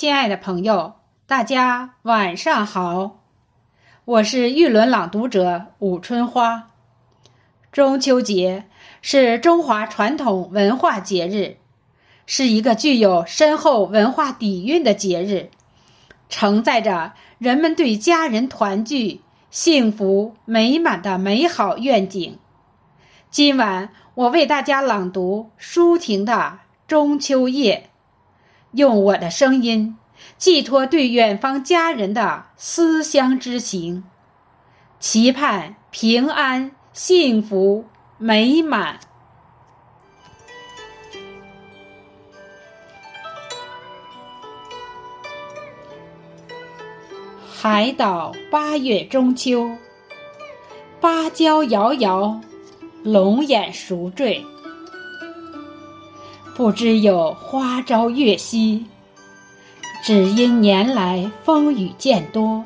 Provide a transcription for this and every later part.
亲爱的朋友，大家晚上好，我是玉轮朗读者武春花。中秋节是中华传统文化节日，是一个具有深厚文化底蕴的节日，承载着人们对家人团聚、幸福美满的美好愿景。今晚我为大家朗读舒婷的《中秋夜》。用我的声音寄托对远方家人的思乡之情，期盼平安、幸福、美满。海岛八月中秋，芭蕉摇摇，龙眼熟坠。不知有花朝月夕，只因年来风雨渐多。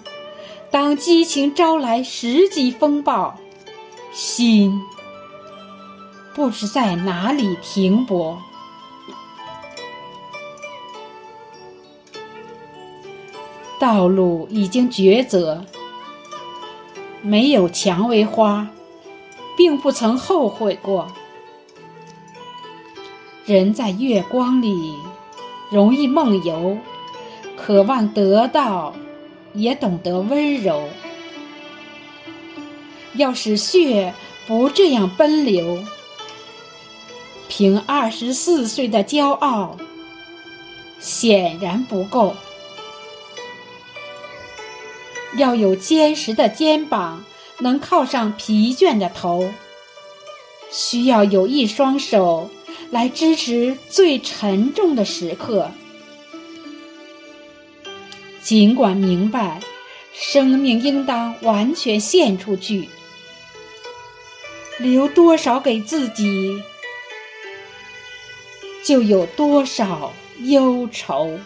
当激情招来十级风暴，心不知在哪里停泊。道路已经抉择，没有蔷薇花，并不曾后悔过。人在月光里，容易梦游，渴望得到，也懂得温柔。要使血不这样奔流，凭二十四岁的骄傲，显然不够。要有坚实的肩膀，能靠上疲倦的头，需要有一双手。来支持最沉重的时刻。尽管明白，生命应当完全献出去，留多少给自己，就有多少忧愁。